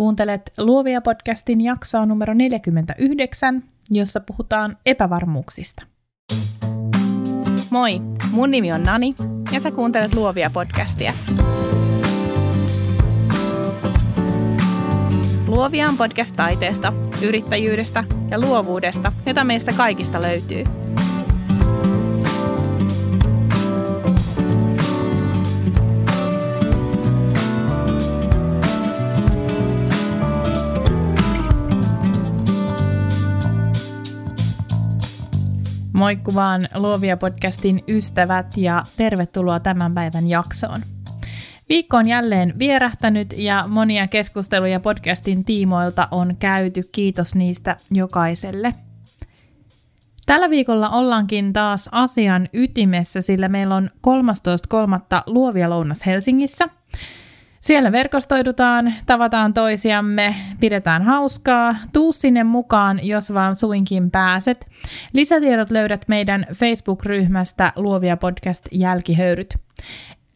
Kuuntelet Luovia podcastin jaksoa numero 49, jossa puhutaan epävarmuuksista. Moi, mun nimi on Nani ja sä kuuntelet Luovia podcastia. Luovia on podcast taiteesta, yrittäjyydestä ja luovuudesta, jota meistä kaikista löytyy – Moikku vaan Luovia podcastin ystävät ja tervetuloa tämän päivän jaksoon. Viikko on jälleen vierähtänyt ja monia keskusteluja podcastin tiimoilta on käyty. Kiitos niistä jokaiselle. Tällä viikolla ollaankin taas asian ytimessä, sillä meillä on 13.3. Luovia lounas Helsingissä – siellä verkostoidutaan, tavataan toisiamme, pidetään hauskaa. Tuu sinne mukaan, jos vaan suinkin pääset. Lisätiedot löydät meidän Facebook-ryhmästä Luovia podcast jälkihöyryt.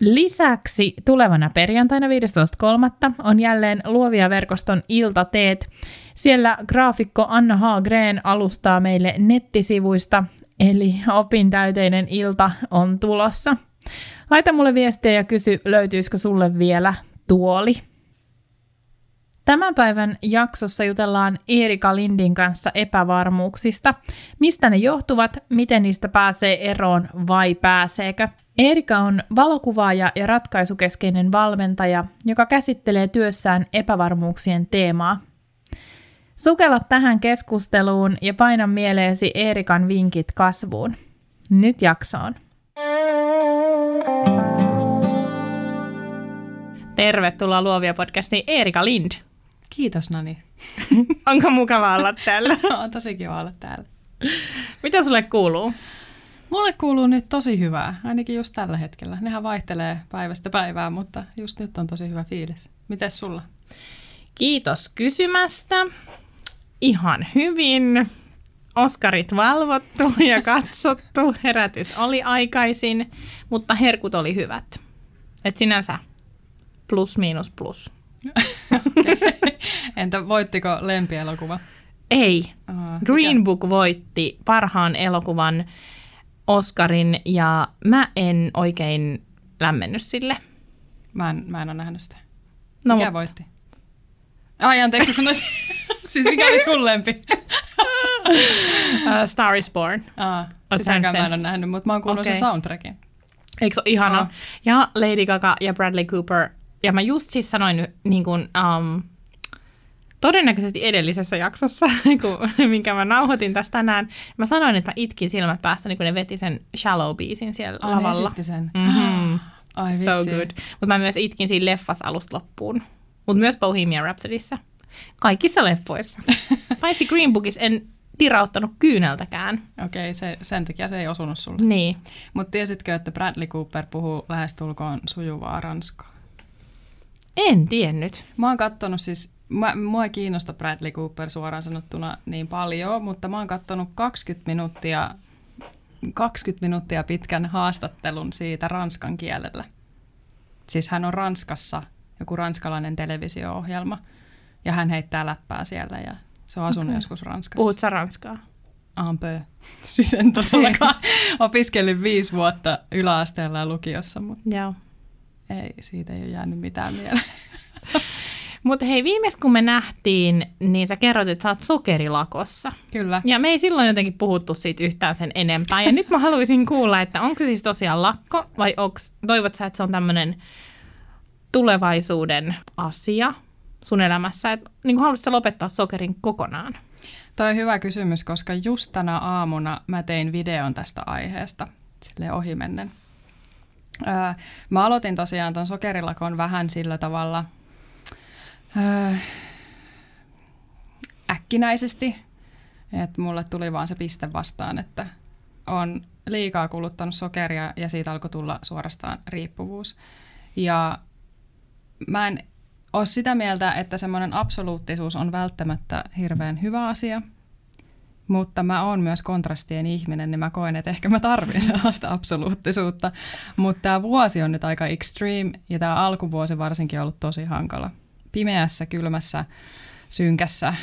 Lisäksi tulevana perjantaina 15.3. on jälleen Luovia verkoston iltateet. Siellä graafikko Anna Haagreen alustaa meille nettisivuista, eli opintäyteinen ilta on tulossa. Laita mulle viestiä ja kysy, löytyisikö sulle vielä tuoli. Tämän päivän jaksossa jutellaan Erika Lindin kanssa epävarmuuksista, mistä ne johtuvat, miten niistä pääsee eroon vai pääseekö. Erika on valokuvaaja ja ratkaisukeskeinen valmentaja, joka käsittelee työssään epävarmuuksien teemaa. Sukella tähän keskusteluun ja paina mieleesi Erikan vinkit kasvuun. Nyt jaksoon. Tervetuloa Luovia podcastiin Erika Lind. Kiitos Nani. Onko mukava olla täällä? on tosi kiva olla täällä. Mitä sulle kuuluu? Mulle kuuluu nyt tosi hyvää, ainakin just tällä hetkellä. Nehän vaihtelee päivästä päivään, mutta just nyt on tosi hyvä fiilis. Mites sulla? Kiitos kysymästä. Ihan hyvin. Oskarit valvottu ja katsottu. Herätys oli aikaisin, mutta herkut oli hyvät. Et sinänsä plus miinus plus. Entä voittiko lempielokuva? Ei. Oh, Green mikä? Book voitti parhaan elokuvan Oscarin ja mä en oikein lämmennyt sille. Mä en, mä en ole nähnyt sitä. No, mikä mutta... voitti? Ai anteeksi, sanoisin. siis mikä oli sun lempi? uh, Star is Born. Ah, sitäkään mä en ole nähnyt, mutta mä oon kuullut okay. sen soundtrackin. Eikö se ihana? Oh. Ja Lady Gaga ja Bradley Cooper ja mä just siis sanoin niin kuin, um, todennäköisesti edellisessä jaksossa, kun, minkä mä nauhoitin tästä tänään, mä sanoin, että mä itkin silmät päästä, niin kun ne veti sen Shallow-biisin siellä Ai, lavalla. Ne sen. Mm-hmm. Ai, so good. Mutta mä myös itkin siinä leffassa alusta loppuun. Mutta myös Bohemian Rhapsodyssä. Kaikissa leffoissa. Paitsi Green Bookissa en tirauttanut kyyneltäkään. Okei, okay, se, sen takia se ei osunut sulle. Niin. Mutta tiesitkö, että Bradley Cooper puhuu lähestulkoon sujuvaa ranskaa? En tiennyt. Mä oon kattonut siis, mä, mua ei kiinnosta Bradley Cooper suoraan sanottuna niin paljon, mutta mä oon kattonut 20 minuuttia, 20 minuuttia pitkän haastattelun siitä ranskan kielellä. Siis hän on Ranskassa, joku ranskalainen televisio-ohjelma, ja hän heittää läppää siellä, ja se on asunut okay. joskus Ranskassa. Puhut sä ranskaa? Un peu. Siis en todellakaan. Opiskelin viisi vuotta yläasteella ja lukiossa, mutta Joo ei, siitä ei ole jäänyt mitään mieleen. Mutta hei, viimeis kun me nähtiin, niin sä kerroit, että sä oot sokerilakossa. Kyllä. Ja me ei silloin jotenkin puhuttu siitä yhtään sen enempää. Ja nyt mä haluaisin kuulla, että onko se siis tosiaan lakko vai onks, toivot sä, että se on tämmöinen tulevaisuuden asia sun elämässä? Että niin haluaisitko lopettaa sokerin kokonaan? Toi on hyvä kysymys, koska just tänä aamuna mä tein videon tästä aiheesta sille ohimennen. Öö, mä aloitin tosiaan tuon sokerilakon vähän sillä tavalla öö, äkkinäisesti, että mulle tuli vaan se piste vastaan, että on liikaa kuluttanut sokeria ja siitä alkoi tulla suorastaan riippuvuus. Ja mä en ole sitä mieltä, että semmoinen absoluuttisuus on välttämättä hirveän hyvä asia – mutta mä oon myös kontrastien ihminen, niin mä koen, että ehkä mä tarvitsen sellaista absoluuttisuutta. Mutta tämä vuosi on nyt aika extreme ja tämä alkuvuosi varsinkin on ollut tosi hankala pimeässä, kylmässä, synkässä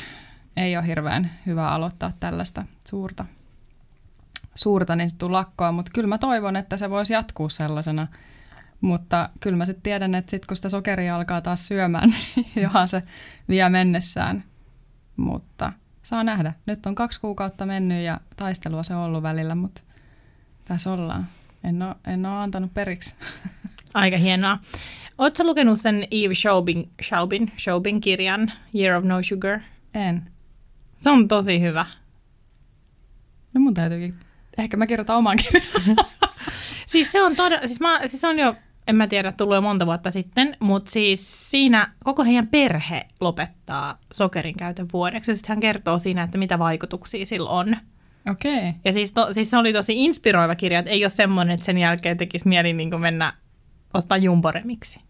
ei ole hirveän hyvä aloittaa tällaista suurta, suurta niin lakkoa, mutta kyllä mä toivon, että se voisi jatkuu sellaisena. Mutta kyllä mä sitten tiedän, että sitten kun sitä sokeria alkaa taas syömään, niin johan se vie mennessään. Mutta saa nähdä. Nyt on kaksi kuukautta mennyt ja taistelua se on ollut välillä, mutta tässä ollaan. En ole, en ole antanut periksi. Aika hienoa. Oletko lukenut sen Eve Schaubin, Schaubin, Schaubin kirjan Year of No Sugar? En. Se on tosi hyvä. No mun täytyykin. Ehkä mä kirjoitan oman kirjan. siis se on todella, siis, mä, siis on jo, en mä tiedä, tullut jo monta vuotta sitten, mutta siis siinä koko heidän perhe lopettaa sokerin käytön vuodeksi. Ja sitten hän kertoo siinä, että mitä vaikutuksia sillä on. Okei. Okay. Ja siis, to, siis se oli tosi inspiroiva kirja, että ei ole semmoinen, että sen jälkeen tekisi mieli niin mennä ostaa jumboremiksi.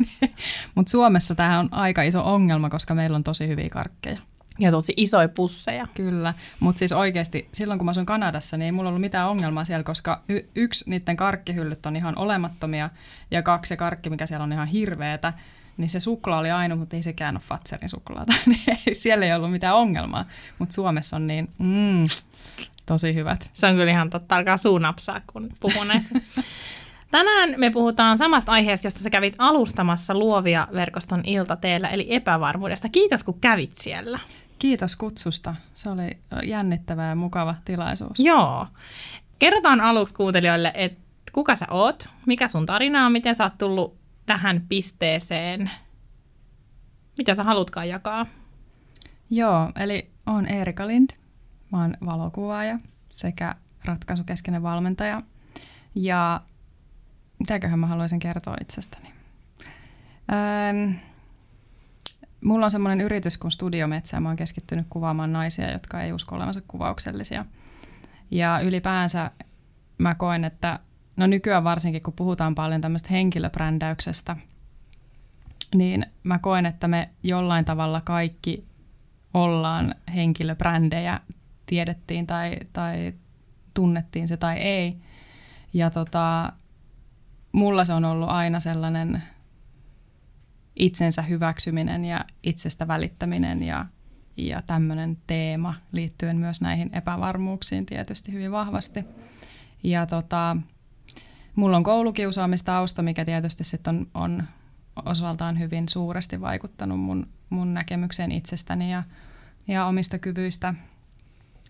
Mutta Suomessa tämä on aika iso ongelma, koska meillä on tosi hyviä karkkeja. Ja tosi isoja pusseja. Kyllä, mutta siis oikeasti silloin kun mä asuin Kanadassa, niin ei mulla ollut mitään ongelmaa siellä, koska y- yksi niiden karkkihyllyt on ihan olemattomia ja kaksi se karkki, mikä siellä on ihan hirveetä, niin se suklaa oli ainoa, mutta ei sekään ole Fatserin suklaata. Niin siellä ei ollut mitään ongelmaa, mutta Suomessa on niin mm, tosi hyvät. Se on kyllä ihan totta, alkaa suunapsaa, kun puhun näistä. Tänään me puhutaan samasta aiheesta, josta sä kävit alustamassa Luovia verkoston iltateellä, eli epävarmuudesta. Kiitos, kun kävit siellä. Kiitos kutsusta. Se oli jännittävä ja mukava tilaisuus. Joo. Kerrotaan aluksi kuuntelijoille, että kuka sä oot, mikä sun tarina on, miten sä oot tullut tähän pisteeseen, mitä sä halutkaan jakaa. Joo, eli on Erika Lind. Mä oon valokuvaaja sekä ratkaisukeskeinen valmentaja. Ja mitäköhän mä haluaisin kertoa itsestäni? Öö, mulla on semmoinen yritys kuin Studiometsä. Mä oon keskittynyt kuvaamaan naisia, jotka ei usko olevansa kuvauksellisia. Ja ylipäänsä mä koen, että no nykyään varsinkin, kun puhutaan paljon tämmöistä henkilöbrändäyksestä, niin mä koen, että me jollain tavalla kaikki ollaan henkilöbrändejä, tiedettiin tai, tai tunnettiin se tai ei. Ja tota, mulla se on ollut aina sellainen itsensä hyväksyminen ja itsestä välittäminen ja, ja tämmöinen teema liittyen myös näihin epävarmuuksiin tietysti hyvin vahvasti. Ja tota, mulla on koulukiusaamistausta, mikä tietysti sitten on, on osaltaan hyvin suuresti vaikuttanut mun, mun näkemykseen itsestäni ja, ja omista kyvyistä,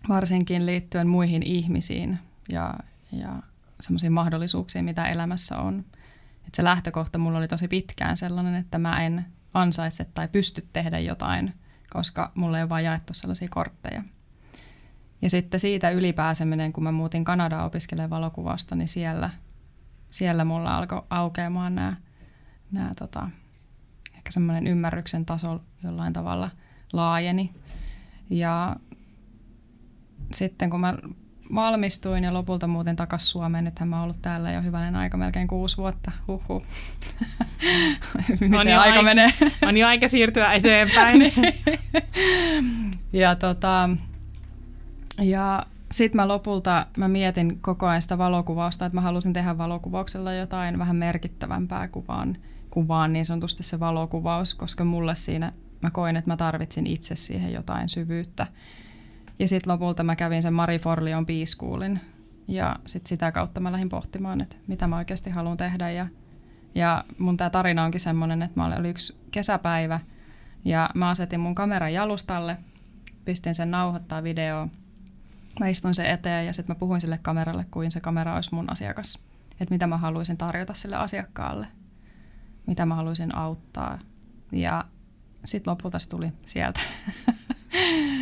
varsinkin liittyen muihin ihmisiin ja, ja semmoisiin mahdollisuuksiin, mitä elämässä on. Et se lähtökohta mulla oli tosi pitkään sellainen, että mä en ansaitse tai pysty tehdä jotain, koska mulle ei ole vaan jaettu sellaisia kortteja. Ja sitten siitä ylipääseminen, kun mä muutin Kanadaan opiskelemaan valokuvasta, niin siellä, siellä mulla alkoi aukeamaan nämä, nämä tota, ehkä semmoinen ymmärryksen taso jollain tavalla laajeni. Ja sitten kun mä valmistuin ja lopulta muuten takaisin Suomeen. Nythän mä oon ollut täällä jo hyvänen aika, melkein kuusi vuotta. Huhhuh. Miten on aika aika menee? on jo aika siirtyä eteenpäin. Niin. ja tota, ja sitten mä lopulta mä mietin koko ajan sitä valokuvausta, että mä halusin tehdä valokuvauksella jotain vähän merkittävämpää kuin vaan, kuin vaan niin sanotusti se valokuvaus, koska mulle siinä mä koin, että mä tarvitsin itse siihen jotain syvyyttä. Ja sitten lopulta mä kävin sen Mari Forlion piiskuulin ja sitten sitä kautta mä lähdin pohtimaan, että mitä mä oikeasti haluan tehdä. Ja, ja mun tämä tarina onkin semmoinen, että mä oli yksi kesäpäivä ja mä asetin mun kameran jalustalle, pistin sen nauhoittaa video. Mä istuin sen eteen ja sitten mä puhuin sille kameralle, kuin se kamera olisi mun asiakas. Että mitä mä haluaisin tarjota sille asiakkaalle, mitä mä haluaisin auttaa. Ja sitten lopulta se tuli sieltä.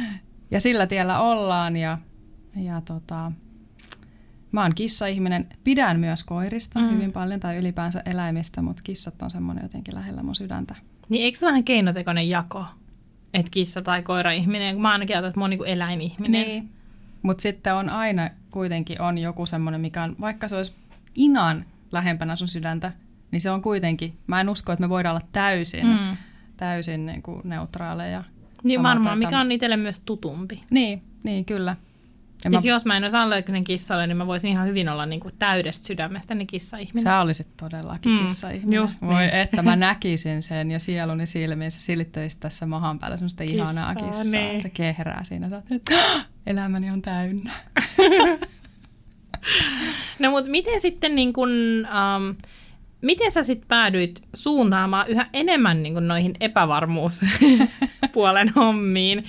ja sillä tiellä ollaan ja, ja tota, mä oon kissa-ihminen. Pidän myös koirista mm. hyvin paljon tai ylipäänsä eläimistä, mutta kissat on semmoinen jotenkin lähellä mun sydäntä. Niin eikö se vähän keinotekoinen jako? Että kissa tai koira-ihminen, mä ainakin ajattelen, että mä oon niin eläinihminen. Niin. Mutta sitten on aina kuitenkin on joku semmoinen, mikä on, vaikka se olisi inan lähempänä sun sydäntä, niin se on kuitenkin, mä en usko, että me voidaan olla täysin, mm. täysin niin kuin neutraaleja niin varmaan, mikä on itselle myös tutumpi. Niin, niin kyllä. Ja siis mä... jos mä en olisi allerginen kissalle, niin mä voisin ihan hyvin olla niin kuin täydestä sydämestäni kissa-ihminen. Sä olisit todellakin mm, kissa-ihminen. Just Voi niin. että mä näkisin sen ja sieluni silmiin. Se silittelisi tässä mahan päällä semmoista Kissa, ihanaa kissaa. Niin. Se kehrää siinä. Sä että elämäni on täynnä. no mutta miten sitten niin kun, um, miten sä sitten päädyit suuntaamaan yhä enemmän niin kuin noihin epävarmuuspuolen hommiin?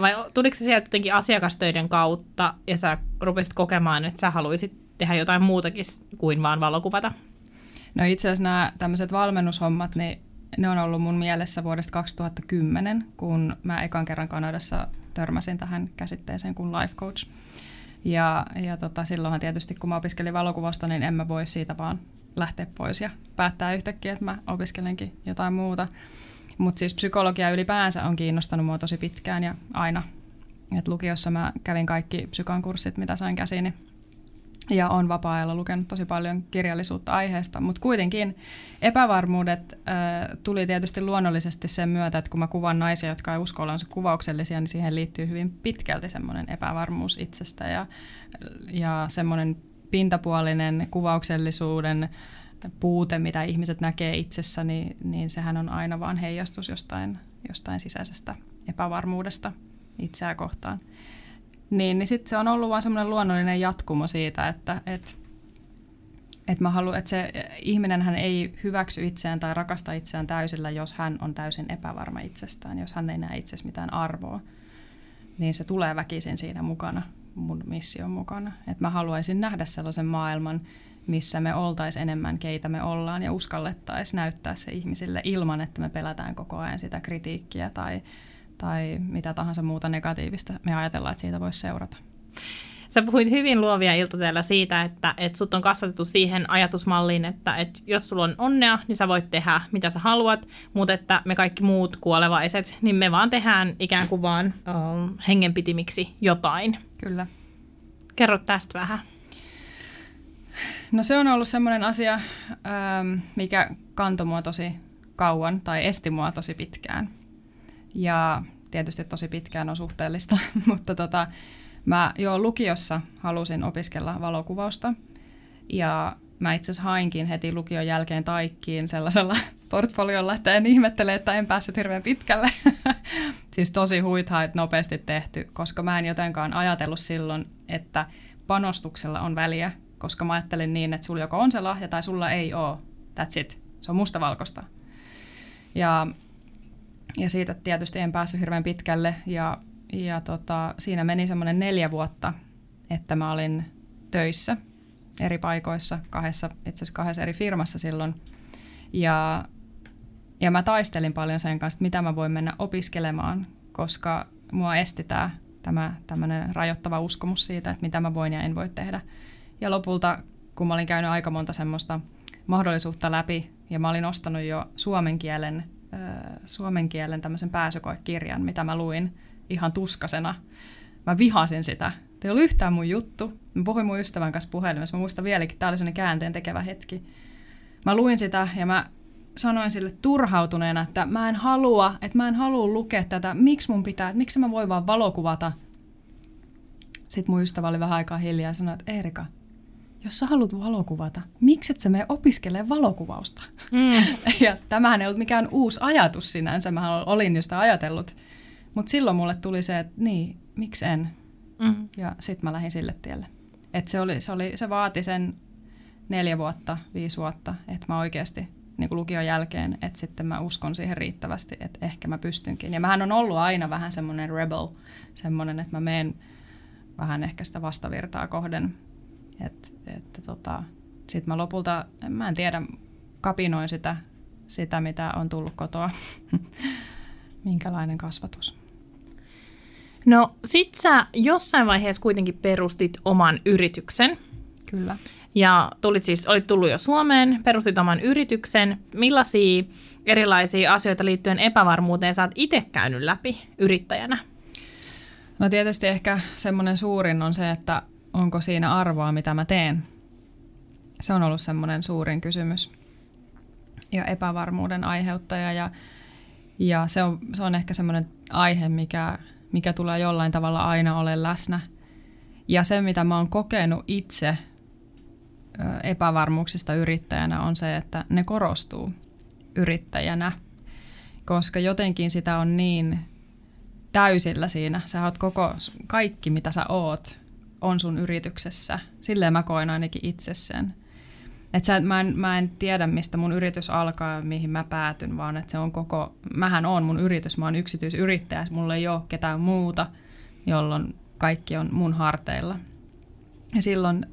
Vai tuliko se sieltä jotenkin asiakastöiden kautta ja sä rupesit kokemaan, että sä haluaisit tehdä jotain muutakin kuin vaan valokuvata? No itse asiassa nämä tämmöiset valmennushommat, niin ne on ollut mun mielessä vuodesta 2010, kun mä ekan kerran Kanadassa törmäsin tähän käsitteeseen kuin life coach. Ja, ja tota, silloinhan tietysti, kun mä opiskelin valokuvasta, niin en mä voi siitä vaan lähteä pois ja päättää yhtäkkiä, että mä opiskelenkin jotain muuta. Mutta siis psykologia ylipäänsä on kiinnostanut mua tosi pitkään ja aina. Et lukiossa mä kävin kaikki psykan kurssit, mitä sain käsiini. Ja on vapaa-ajalla lukenut tosi paljon kirjallisuutta aiheesta, mutta kuitenkin epävarmuudet äh, tuli tietysti luonnollisesti sen myötä, että kun mä kuvan naisia, jotka ei usko olevansa kuvauksellisia, niin siihen liittyy hyvin pitkälti semmoinen epävarmuus itsestä ja, ja semmoinen pintapuolinen kuvauksellisuuden puute, mitä ihmiset näkee itsessä, niin, niin sehän on aina vaan heijastus jostain, jostain sisäisestä epävarmuudesta itseä kohtaan. Niin, niin sitten se on ollut vaan semmoinen luonnollinen jatkumo siitä, että et, et mä haluan, että se ihminen hän ei hyväksy itseään tai rakasta itseään täysillä, jos hän on täysin epävarma itsestään, jos hän ei näe itsessä mitään arvoa. Niin se tulee väkisin siinä mukana mun mission mukana. Et mä haluaisin nähdä sellaisen maailman, missä me oltaisiin enemmän, keitä me ollaan, ja uskallettaisiin näyttää se ihmisille ilman, että me pelätään koko ajan sitä kritiikkiä tai, tai mitä tahansa muuta negatiivista me ajatellaan, että siitä voisi seurata. Sä puhuit hyvin luovia iltateella siitä, että, että sut on kasvatettu siihen ajatusmalliin, että, että jos sulla on onnea, niin sä voit tehdä mitä sä haluat, mutta että me kaikki muut kuolevaiset, niin me vaan tehdään ikään kuin vaan um, hengenpitimiksi jotain. Kyllä. Kerro tästä vähän. No se on ollut semmoinen asia, ähm, mikä kantoi mua tosi kauan tai esti mua tosi pitkään. Ja tietysti tosi pitkään on suhteellista, mutta tota, Mä jo lukiossa halusin opiskella valokuvausta ja mä itse asiassa hainkin heti lukion jälkeen taikkiin sellaisella portfoliolla, että en ihmettele, että en päässyt hirveän pitkälle. siis tosi huithait nopeasti tehty, koska mä en jotenkaan ajatellut silloin, että panostuksella on väliä, koska mä ajattelin niin, että sulla joko on se lahja tai sulla ei ole. That's it. Se on mustavalkoista. Ja, ja siitä tietysti en päässyt hirveän pitkälle ja ja tota, siinä meni semmoinen neljä vuotta, että mä olin töissä eri paikoissa, kahdessa, itse asiassa kahdessa eri firmassa silloin. Ja, ja mä taistelin paljon sen kanssa, mitä mä voin mennä opiskelemaan, koska mua esti tämä, tämä tämmöinen rajoittava uskomus siitä, että mitä mä voin ja en voi tehdä. Ja lopulta, kun mä olin käynyt aika monta semmoista mahdollisuutta läpi, ja mä olin ostanut jo suomen kielen, äh, suomen kielen tämmöisen pääsykoekirjan, mitä mä luin ihan tuskasena. Mä vihasin sitä. Ei ollut yhtään mun juttu. Mä puhuin mun ystävän kanssa puhelimessa. Mä muistan vieläkin, tää oli sellainen käänteen tekevä hetki. Mä luin sitä ja mä sanoin sille turhautuneena, että mä en halua, että mä en halua lukea tätä. Miksi mun pitää, että miksi mä voin vaan valokuvata? Sitten mun ystävä oli vähän aikaa hiljaa ja sanoi, että Erika, jos sä haluat valokuvata, miksi et sä mene opiskelemaan valokuvausta? Mm. ja tämähän ei ollut mikään uusi ajatus sinänsä, mä olin jo sitä ajatellut mutta silloin mulle tuli se, että niin, miksi en? Mm. Ja sitten mä lähdin sille tielle. Et se, oli, se, oli, se vaati sen neljä vuotta, viisi vuotta, että mä oikeasti niin kuin lukion jälkeen, että sitten mä uskon siihen riittävästi, että ehkä mä pystynkin. Ja mähän on ollut aina vähän semmoinen rebel, semmoinen, että mä menen vähän ehkä sitä vastavirtaa kohden. Että, että tota, sitten mä lopulta, mä en tiedä, kapinoin sitä, sitä mitä on tullut kotoa. Minkälainen kasvatus. No sit sä jossain vaiheessa kuitenkin perustit oman yrityksen. Kyllä. Ja tulit siis, olit tullut jo Suomeen, perustit oman yrityksen. Millaisia erilaisia asioita liittyen epävarmuuteen sä oot itse käynyt läpi yrittäjänä? No tietysti ehkä semmoinen suurin on se, että onko siinä arvoa, mitä mä teen. Se on ollut semmoinen suurin kysymys ja epävarmuuden aiheuttaja. Ja, ja se, on, se on ehkä semmoinen aihe, mikä mikä tulee jollain tavalla aina ole läsnä. Ja se, mitä mä oon kokenut itse epävarmuuksista yrittäjänä, on se, että ne korostuu yrittäjänä, koska jotenkin sitä on niin täysillä siinä. Sä oot koko, kaikki mitä sä oot, on sun yrityksessä. Silleen mä koen ainakin itse sen. Et sä, mä, en, mä en tiedä, mistä mun yritys alkaa ja mihin mä päätyn, vaan että se on koko, mähän on mun yritys, mä oon yksityisyrittäjä, mulla ei ole ketään muuta, jolloin kaikki on mun harteilla. Ja silloin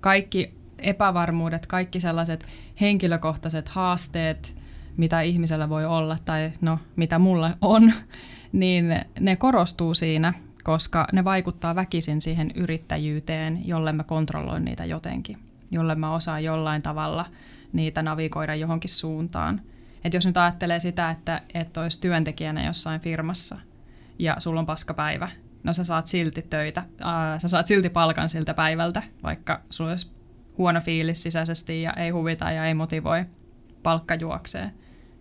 kaikki epävarmuudet, kaikki sellaiset henkilökohtaiset haasteet, mitä ihmisellä voi olla tai no mitä mulla on, niin ne korostuu siinä, koska ne vaikuttaa väkisin siihen yrittäjyyteen, jolle mä kontrolloin niitä jotenkin, jolle mä osaan jollain tavalla niitä navigoida johonkin suuntaan. Et jos nyt ajattelee sitä, että et olisi työntekijänä jossain firmassa ja sulla on paskapäivä, no sä saat silti töitä, ää, sä saat silti palkan siltä päivältä, vaikka sulla olisi huono fiilis sisäisesti ja ei huvita ja ei motivoi, palkka juoksee.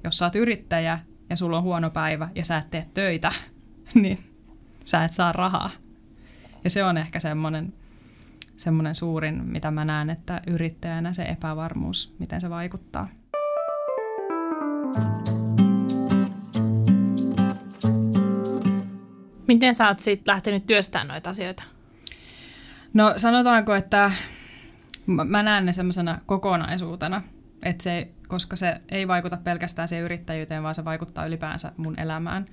Jos sä oot yrittäjä ja sulla on huono päivä ja sä et tee töitä, niin sä et saa rahaa. Ja se on ehkä semmoinen, semmoinen suurin, mitä mä näen, että yrittäjänä se epävarmuus, miten se vaikuttaa. Miten sä oot sitten lähtenyt työstämään noita asioita? No sanotaanko, että mä näen ne semmoisena kokonaisuutena, että se, koska se ei vaikuta pelkästään siihen yrittäjyyteen, vaan se vaikuttaa ylipäänsä mun elämään,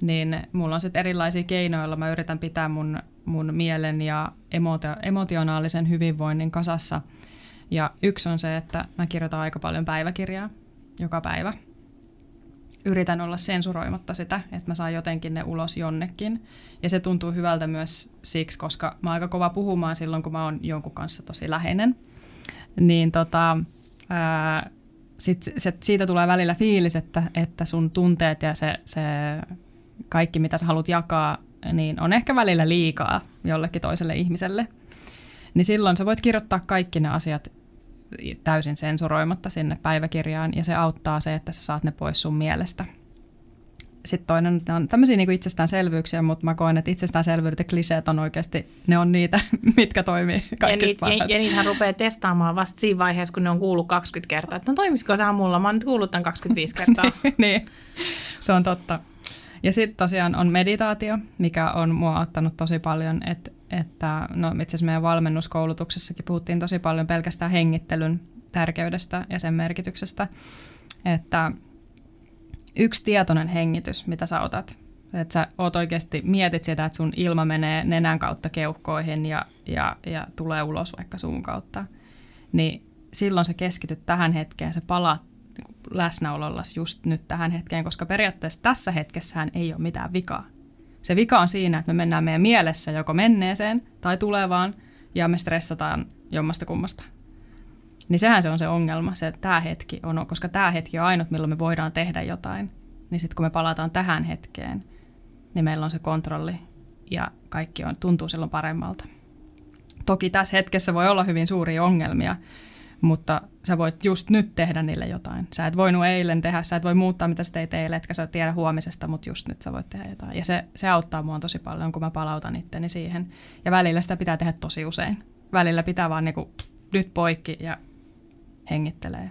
niin mulla on sitten erilaisia keinoja, joilla mä yritän pitää mun, mun mielen ja emotio- emotionaalisen hyvinvoinnin kasassa. Ja yksi on se, että mä kirjoitan aika paljon päiväkirjaa joka päivä – yritän olla sensuroimatta sitä, että mä saan jotenkin ne ulos jonnekin. Ja se tuntuu hyvältä myös siksi, koska mä oon aika kova puhumaan silloin, kun mä oon jonkun kanssa tosi läheinen. Niin tota, ää, sit, se, siitä tulee välillä fiilis, että, että sun tunteet ja se, se kaikki, mitä sä haluat jakaa, niin on ehkä välillä liikaa jollekin toiselle ihmiselle. Niin silloin sä voit kirjoittaa kaikki ne asiat täysin sensuroimatta sinne päiväkirjaan, ja se auttaa se, että sä saat ne pois sun mielestä. Sitten toinen on tämmöisiä niin itsestäänselvyyksiä, mutta mä koen, että itsestäänselvyydet ja kliseet on oikeasti, ne on niitä, mitkä toimii kaikista ja, niit, ja, ja niitähän rupeaa testaamaan vasta siinä vaiheessa, kun ne on kuullut 20 kertaa. Että no toimisiko tämä mulla? Mä oon nyt kuullut tämän 25 kertaa. niin, se on totta. Ja sitten tosiaan on meditaatio, mikä on mua ottanut tosi paljon, että että no itse asiassa meidän valmennuskoulutuksessakin puhuttiin tosi paljon pelkästään hengittelyn tärkeydestä ja sen merkityksestä, että yksi tietoinen hengitys, mitä sä otat, että sä oot oikeasti, mietit sitä, että sun ilma menee nenän kautta keuhkoihin ja, ja, ja tulee ulos vaikka suun kautta, niin silloin sä keskityt tähän hetkeen, sä palaat niin läsnäololla just nyt tähän hetkeen, koska periaatteessa tässä hetkessähän ei ole mitään vikaa. Se vika on siinä, että me mennään meidän mielessä joko menneeseen tai tulevaan ja me stressataan jommasta kummasta. Niin sehän se on se ongelma, se tämä hetki on, koska tämä hetki on ainut, milloin me voidaan tehdä jotain. Niin sitten kun me palataan tähän hetkeen, niin meillä on se kontrolli ja kaikki on, tuntuu silloin paremmalta. Toki tässä hetkessä voi olla hyvin suuria ongelmia, mutta sä voit just nyt tehdä niille jotain. Sä et voinut eilen tehdä, sä et voi muuttaa mitä sä teit eilen, etkä sä tiedä huomisesta, mutta just nyt sä voit tehdä jotain. Ja se, se auttaa mua tosi paljon, kun mä palautan itteni siihen. Ja välillä sitä pitää tehdä tosi usein. Välillä pitää vaan niinku nyt poikki ja hengittelee.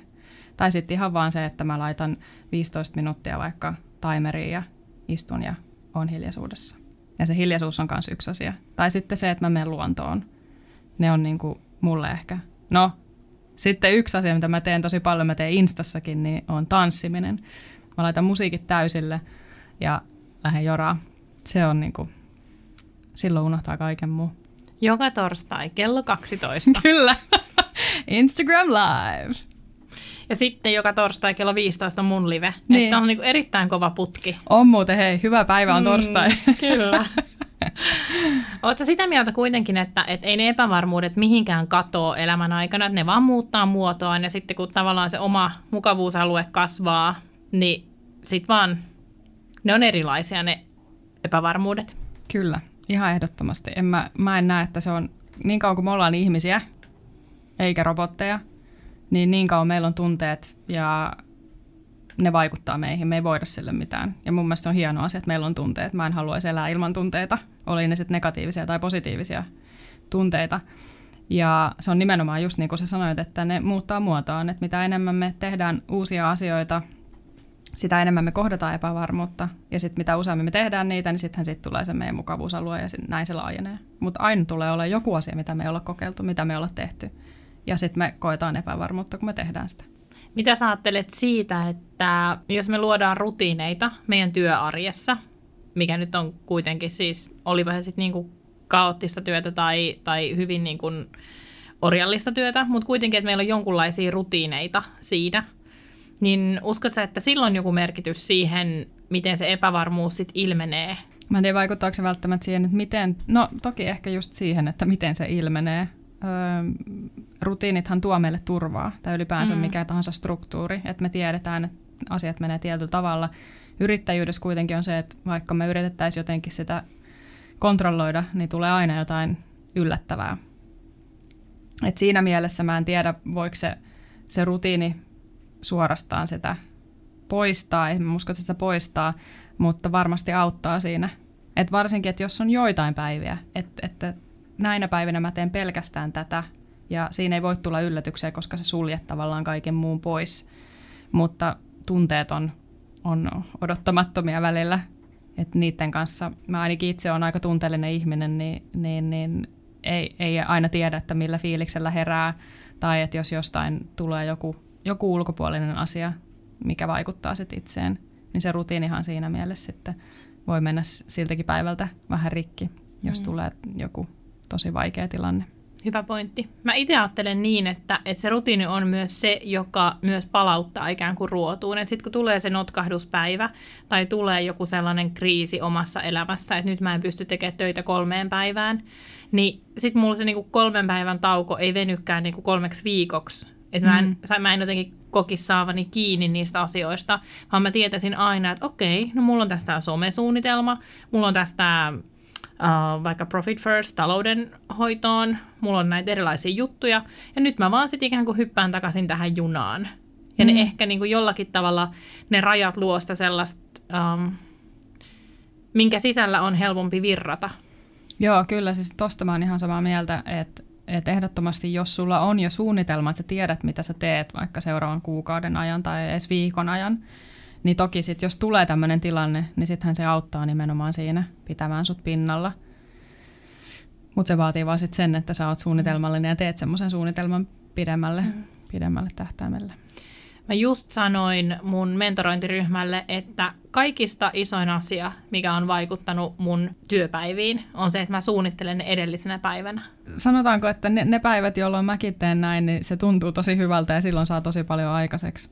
Tai sitten ihan vaan se, että mä laitan 15 minuuttia vaikka timeriin ja istun ja on hiljaisuudessa. Ja se hiljaisuus on myös yksi asia. Tai sitten se, että mä menen luontoon. Ne on niinku mulle ehkä, no sitten yksi asia, mitä mä teen tosi paljon, mä teen Instassakin, niin on tanssiminen. Mä laitan musiikit täysille ja lähden joraa. Se on niinku, silloin unohtaa kaiken muu. Joka torstai kello 12. Kyllä. Instagram Live. Ja sitten joka torstai kello 15 mun live. Niin. Että on niinku erittäin kova putki. On muuten, hei, hyvä päivä on torstai. Mm, kyllä. Oletko sitä mieltä kuitenkin, että, että ei ne epävarmuudet mihinkään katoa elämän aikana, että ne vaan muuttaa muotoaan ja sitten kun tavallaan se oma mukavuusalue kasvaa, niin sitten vaan ne on erilaisia ne epävarmuudet? Kyllä, ihan ehdottomasti. En mä, mä en näe, että se on niin kauan kuin me ollaan ihmisiä, eikä robotteja, niin niin kauan meillä on tunteet ja ne vaikuttaa meihin, me ei voida sille mitään. Ja mun mielestä se on hieno asia, että meillä on tunteet. Mä en haluaisi elää ilman tunteita, oli ne sitten negatiivisia tai positiivisia tunteita. Ja se on nimenomaan just niin kuin sä sanoit, että ne muuttaa muotoaan, että mitä enemmän me tehdään uusia asioita, sitä enemmän me kohdataan epävarmuutta. Ja sitten mitä useammin me tehdään niitä, niin sittenhän siitä tulee se meidän mukavuusalue ja sit näin se laajenee. Mutta aina tulee olla joku asia, mitä me ei olla kokeiltu, mitä me ei olla tehty. Ja sitten me koetaan epävarmuutta, kun me tehdään sitä. Mitä sä ajattelet siitä, että jos me luodaan rutiineita meidän työarjessa, mikä nyt on kuitenkin siis, olipa se sitten niinku kaoottista työtä tai, tai hyvin niinku orjallista työtä, mutta kuitenkin, että meillä on jonkunlaisia rutiineita siinä, niin uskotko että silloin joku merkitys siihen, miten se epävarmuus sitten ilmenee? Mä en tiedä, vaikuttaako se välttämättä siihen, että miten, no toki ehkä just siihen, että miten se ilmenee. Öö, rutiinithan tuo meille turvaa, tai ylipäänsä mm. mikä tahansa struktuuri, että me tiedetään, että asiat menee tietyllä tavalla. Yrittäjyydessä kuitenkin on se, että vaikka me yritettäisiin jotenkin sitä kontrolloida, niin tulee aina jotain yllättävää. Et siinä mielessä mä en tiedä, voiko se, se rutiini suorastaan sitä poistaa, en usko, että sitä poistaa, mutta varmasti auttaa siinä. Et varsinkin, että jos on joitain päiviä, että, että näinä päivinä mä teen pelkästään tätä, ja siinä ei voi tulla yllätyksiä, koska se suljet tavallaan kaiken muun pois. Mutta tunteet on, on odottamattomia välillä, että niiden kanssa, mä ainakin itse olen aika tunteellinen ihminen, niin, niin, niin ei, ei aina tiedä, että millä fiiliksellä herää, tai että jos jostain tulee joku, joku ulkopuolinen asia, mikä vaikuttaa sitten itseen, niin se rutiinihan siinä mielessä sitten voi mennä siltäkin päivältä vähän rikki, jos mm. tulee joku tosi vaikea tilanne. Hyvä pointti. Mä itse ajattelen niin, että, että se rutiini on myös se, joka myös palauttaa ikään kuin ruotuun. Sitten kun tulee se notkahduspäivä tai tulee joku sellainen kriisi omassa elämässä, että nyt mä en pysty tekemään töitä kolmeen päivään, niin sitten mulla se niinku kolmen päivän tauko ei venykään niinku kolmeksi viikoksi. Että mä, en, mm. mä en jotenkin kokisi saavani kiinni niistä asioista, vaan mä tietäisin aina, että okei, no mulla on tästä somesuunnitelma, mulla on tästä uh, vaikka Profit First talouden hoitoon, mulla on näitä erilaisia juttuja, ja nyt mä vaan sitten ikään kuin hyppään takaisin tähän junaan. Ja mm. ne ehkä niin kuin jollakin tavalla ne rajat luosta sellaista, um, minkä sisällä on helpompi virrata. Joo, kyllä, siis tosta mä oon ihan samaa mieltä, että et ehdottomasti jos sulla on jo suunnitelma, että sä tiedät, mitä sä teet vaikka seuraavan kuukauden ajan tai edes viikon ajan, niin toki sitten jos tulee tämmöinen tilanne, niin sittenhän se auttaa nimenomaan siinä pitämään sut pinnalla. Mutta se vaatii vaan sit sen, että sä oot suunnitelmallinen ja teet semmoisen suunnitelman pidemmälle, mm. pidemmälle tähtäimelle. Mä just sanoin mun mentorointiryhmälle, että kaikista isoin asia, mikä on vaikuttanut mun työpäiviin, on se, että mä suunnittelen ne edellisenä päivänä. Sanotaanko, että ne, ne päivät, jolloin mäkin teen näin, niin se tuntuu tosi hyvältä ja silloin saa tosi paljon aikaiseksi.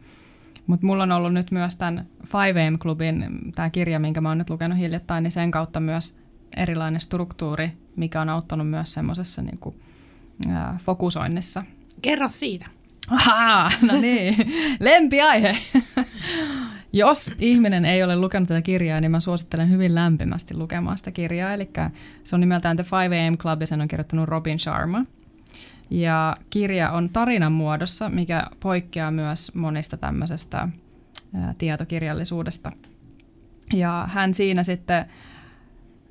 Mutta mulla on ollut nyt myös tämän 5am-klubin, tämä kirja, minkä mä oon nyt lukenut hiljattain, niin sen kautta myös erilainen struktuuri, mikä on auttanut myös semmoisessa niin fokusoinnissa. Kerro siitä. Ahaa, no niin, lempiaihe. Jos ihminen ei ole lukenut tätä kirjaa, niin mä suosittelen hyvin lämpimästi lukemaan sitä kirjaa. Eli se on nimeltään The 5am Club ja sen on kirjoittanut Robin Sharma. Ja kirja on tarinan muodossa, mikä poikkeaa myös monista tämmöisestä tietokirjallisuudesta. Ja hän siinä sitten,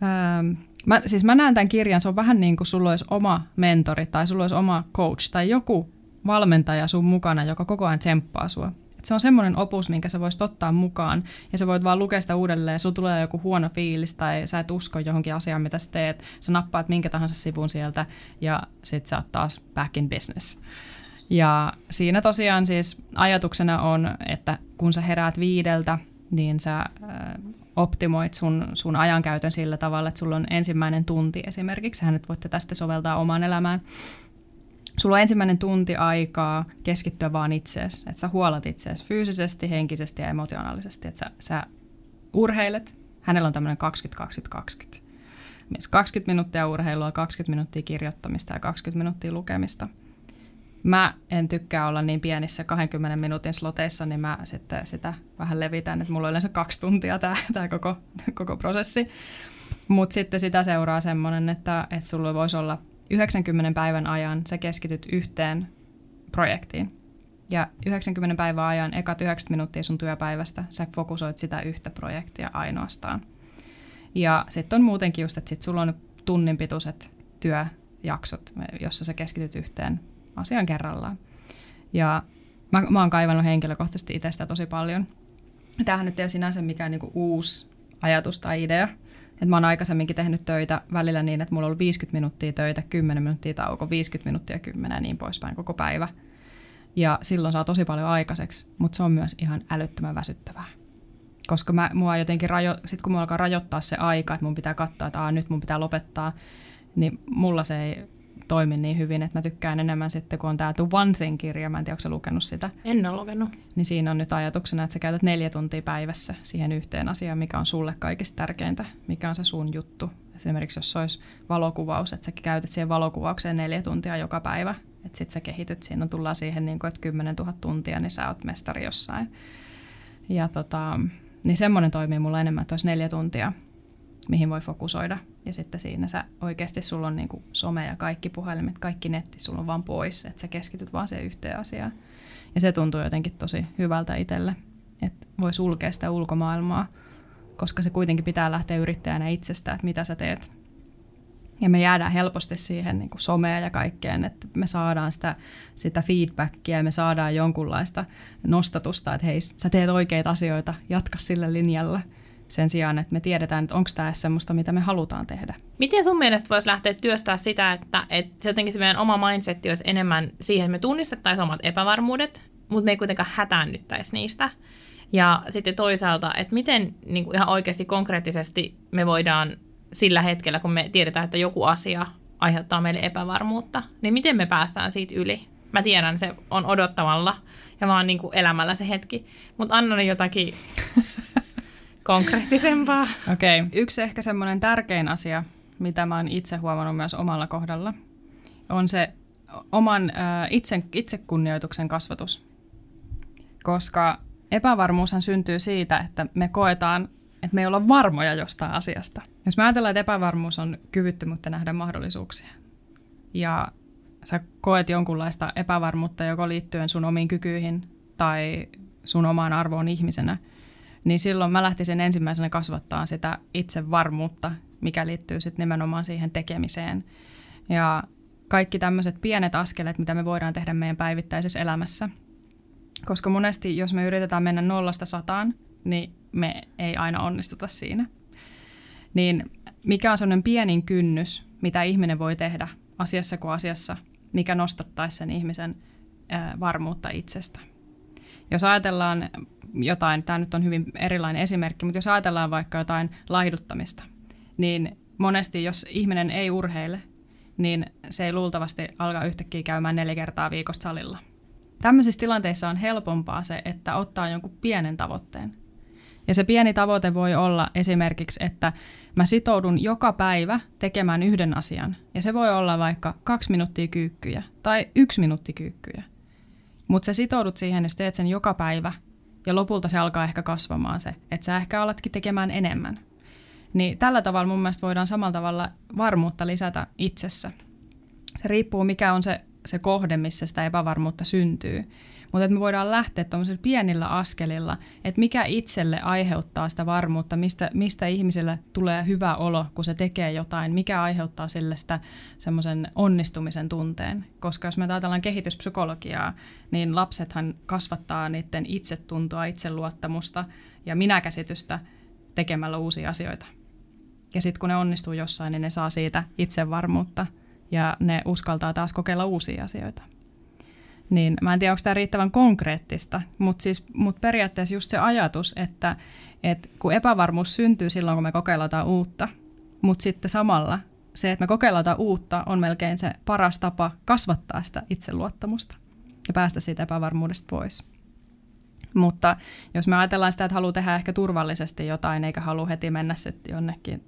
ää, mä, siis mä näen tämän kirjan, se on vähän niin kuin sulla olisi oma mentori tai sulla olisi oma coach tai joku valmentaja sun mukana, joka koko ajan tsemppaa sua se on semmoinen opus, minkä sä voisit ottaa mukaan, ja sä voit vaan lukea sitä uudelleen, sulla tulee joku huono fiilis, tai sä et usko johonkin asiaan, mitä sä teet, sä nappaat minkä tahansa sivun sieltä, ja sit sä oot taas back in business. Ja siinä tosiaan siis ajatuksena on, että kun sä heräät viideltä, niin sä äh, optimoit sun, sun ajankäytön sillä tavalla, että sulla on ensimmäinen tunti esimerkiksi. Sähän nyt voitte tästä soveltaa omaan elämään sulla on ensimmäinen tunti aikaa keskittyä vaan itseesi, että sä huolat itseesi fyysisesti, henkisesti ja emotionaalisesti, että sä, sä urheilet. Hänellä on tämmöinen 20-20-20. 20 minuuttia urheilua, 20 minuuttia kirjoittamista ja 20 minuuttia lukemista. Mä en tykkää olla niin pienissä 20 minuutin sloteissa, niin mä sitten sitä vähän levitän, että mulla on yleensä kaksi tuntia tämä, koko, koko prosessi. Mutta sitten sitä seuraa semmoinen, että, että sulla voisi olla 90 päivän ajan sä keskityt yhteen projektiin. Ja 90 päivän ajan, ekat 90 minuuttia sun työpäivästä, sä fokusoit sitä yhtä projektia ainoastaan. Ja sitten on muutenkin just, että sit sulla on tunnin pituiset työ- jaksot, jossa sä keskityt yhteen asian kerrallaan. Ja mä, mä oon kaivannut henkilökohtaisesti itsestä tosi paljon. Tämähän nyt ei ole sinänsä mikään niinku uusi ajatus tai idea. Et mä oon aikaisemminkin tehnyt töitä välillä niin, että mulla on ollut 50 minuuttia töitä, 10 minuuttia tauko, 50 minuuttia 10 ja niin poispäin koko päivä. Ja silloin saa tosi paljon aikaiseksi, mutta se on myös ihan älyttömän väsyttävää. Koska mä, mua jotenkin rajo, sit kun mulla alkaa rajoittaa se aika, että mun pitää katsoa, että Aa, nyt mun pitää lopettaa, niin mulla se ei toimi niin hyvin, että mä tykkään enemmän sitten, kun on tämä The One Thing-kirja, mä en tiedä, lukenut sitä. En ole lukenut. Niin siinä on nyt ajatuksena, että sä käytät neljä tuntia päivässä siihen yhteen asiaan, mikä on sulle kaikista tärkeintä, mikä on se sun juttu. Esimerkiksi jos se olisi valokuvaus, että sä käytät siihen valokuvaukseen neljä tuntia joka päivä, että sit sä kehityt, siinä tullaan siihen, niin kuin, että 10 000 tuntia, niin sä oot mestari jossain. Ja tota, niin semmoinen toimii mulla enemmän, että olisi neljä tuntia mihin voi fokusoida. Ja sitten siinä sä oikeasti sulla on niin kuin some ja kaikki puhelimet, kaikki netti, sulla on vaan pois, että sä keskityt vaan siihen yhteen asiaan. Ja se tuntuu jotenkin tosi hyvältä itselle, että voi sulkea sitä ulkomaailmaa, koska se kuitenkin pitää lähteä yrittäjänä itsestä, että mitä sä teet. Ja me jäädään helposti siihen niin kuin someen ja kaikkeen, että me saadaan sitä, sitä feedbackia ja me saadaan jonkunlaista nostatusta, että hei, sä teet oikeita asioita, jatka sillä linjalla – sen sijaan, että me tiedetään, että onko tämä semmoista, mitä me halutaan tehdä. Miten sun mielestä voisi lähteä työstää sitä, että, että se jotenkin se meidän oma mindset olisi enemmän siihen, että me tunnistettaisiin omat epävarmuudet, mutta me ei kuitenkaan hätäännyttäisi niistä. Ja sitten toisaalta, että miten niin kuin ihan oikeasti konkreettisesti me voidaan sillä hetkellä, kun me tiedetään, että joku asia aiheuttaa meille epävarmuutta, niin miten me päästään siitä yli? Mä tiedän, se on odottavalla ja vaan niin kuin elämällä se hetki, mutta anna jotakin konkreettisempaa. Okei. Okay. Yksi ehkä semmoinen tärkein asia, mitä mä oon itse huomannut myös omalla kohdalla, on se oman äh, itse, itsekunnioituksen kasvatus. Koska epävarmuushan syntyy siitä, että me koetaan, että me ei olla varmoja jostain asiasta. Jos me ajatellaan, että epävarmuus on kyvyttömyyttä nähdä mahdollisuuksia, ja sä koet jonkunlaista epävarmuutta joko liittyen sun omiin kykyihin tai sun omaan arvoon ihmisenä – niin silloin mä lähtisin ensimmäisenä kasvattaa sitä itsevarmuutta, mikä liittyy sitten nimenomaan siihen tekemiseen. Ja kaikki tämmöiset pienet askeleet, mitä me voidaan tehdä meidän päivittäisessä elämässä. Koska monesti, jos me yritetään mennä nollasta sataan, niin me ei aina onnistuta siinä. Niin mikä on sellainen pienin kynnys, mitä ihminen voi tehdä asiassa kuin asiassa, mikä nostattaisi sen ihmisen varmuutta itsestä. Jos ajatellaan jotain, tämä nyt on hyvin erilainen esimerkki, mutta jos ajatellaan vaikka jotain laihduttamista, niin monesti jos ihminen ei urheile, niin se ei luultavasti alkaa yhtäkkiä käymään neljä kertaa viikosta salilla. Tämmöisissä tilanteissa on helpompaa se, että ottaa jonkun pienen tavoitteen. Ja se pieni tavoite voi olla esimerkiksi, että mä sitoudun joka päivä tekemään yhden asian. Ja se voi olla vaikka kaksi minuuttia kyykkyjä tai yksi minuutti kyykkyjä. Mutta sä sitoudut siihen ja teet sen joka päivä ja lopulta se alkaa ehkä kasvamaan se, että sä ehkä alatkin tekemään enemmän. Niin tällä tavalla mun mielestä voidaan samalla tavalla varmuutta lisätä itsessä. Se riippuu mikä on se, se kohde, missä sitä epävarmuutta syntyy. Mutta että me voidaan lähteä tuollaisilla pienillä askelilla, että mikä itselle aiheuttaa sitä varmuutta, mistä, mistä ihmiselle tulee hyvä olo, kun se tekee jotain, mikä aiheuttaa sille sitä semmoisen onnistumisen tunteen. Koska jos me ajatellaan kehityspsykologiaa, niin lapsethan kasvattaa niiden itsetuntoa, itseluottamusta ja minäkäsitystä tekemällä uusia asioita. Ja sitten kun ne onnistuu jossain, niin ne saa siitä itsevarmuutta ja ne uskaltaa taas kokeilla uusia asioita. Niin mä en tiedä, onko tämä riittävän konkreettista, mutta siis, mut periaatteessa just se ajatus, että, että kun epävarmuus syntyy silloin, kun me kokeillaan uutta, mutta sitten samalla se, että me kokeillaan uutta, on melkein se paras tapa kasvattaa sitä itseluottamusta ja päästä siitä epävarmuudesta pois. Mutta jos me ajatellaan sitä, että haluaa tehdä ehkä turvallisesti jotain, eikä halua heti mennä sitten jonnekin,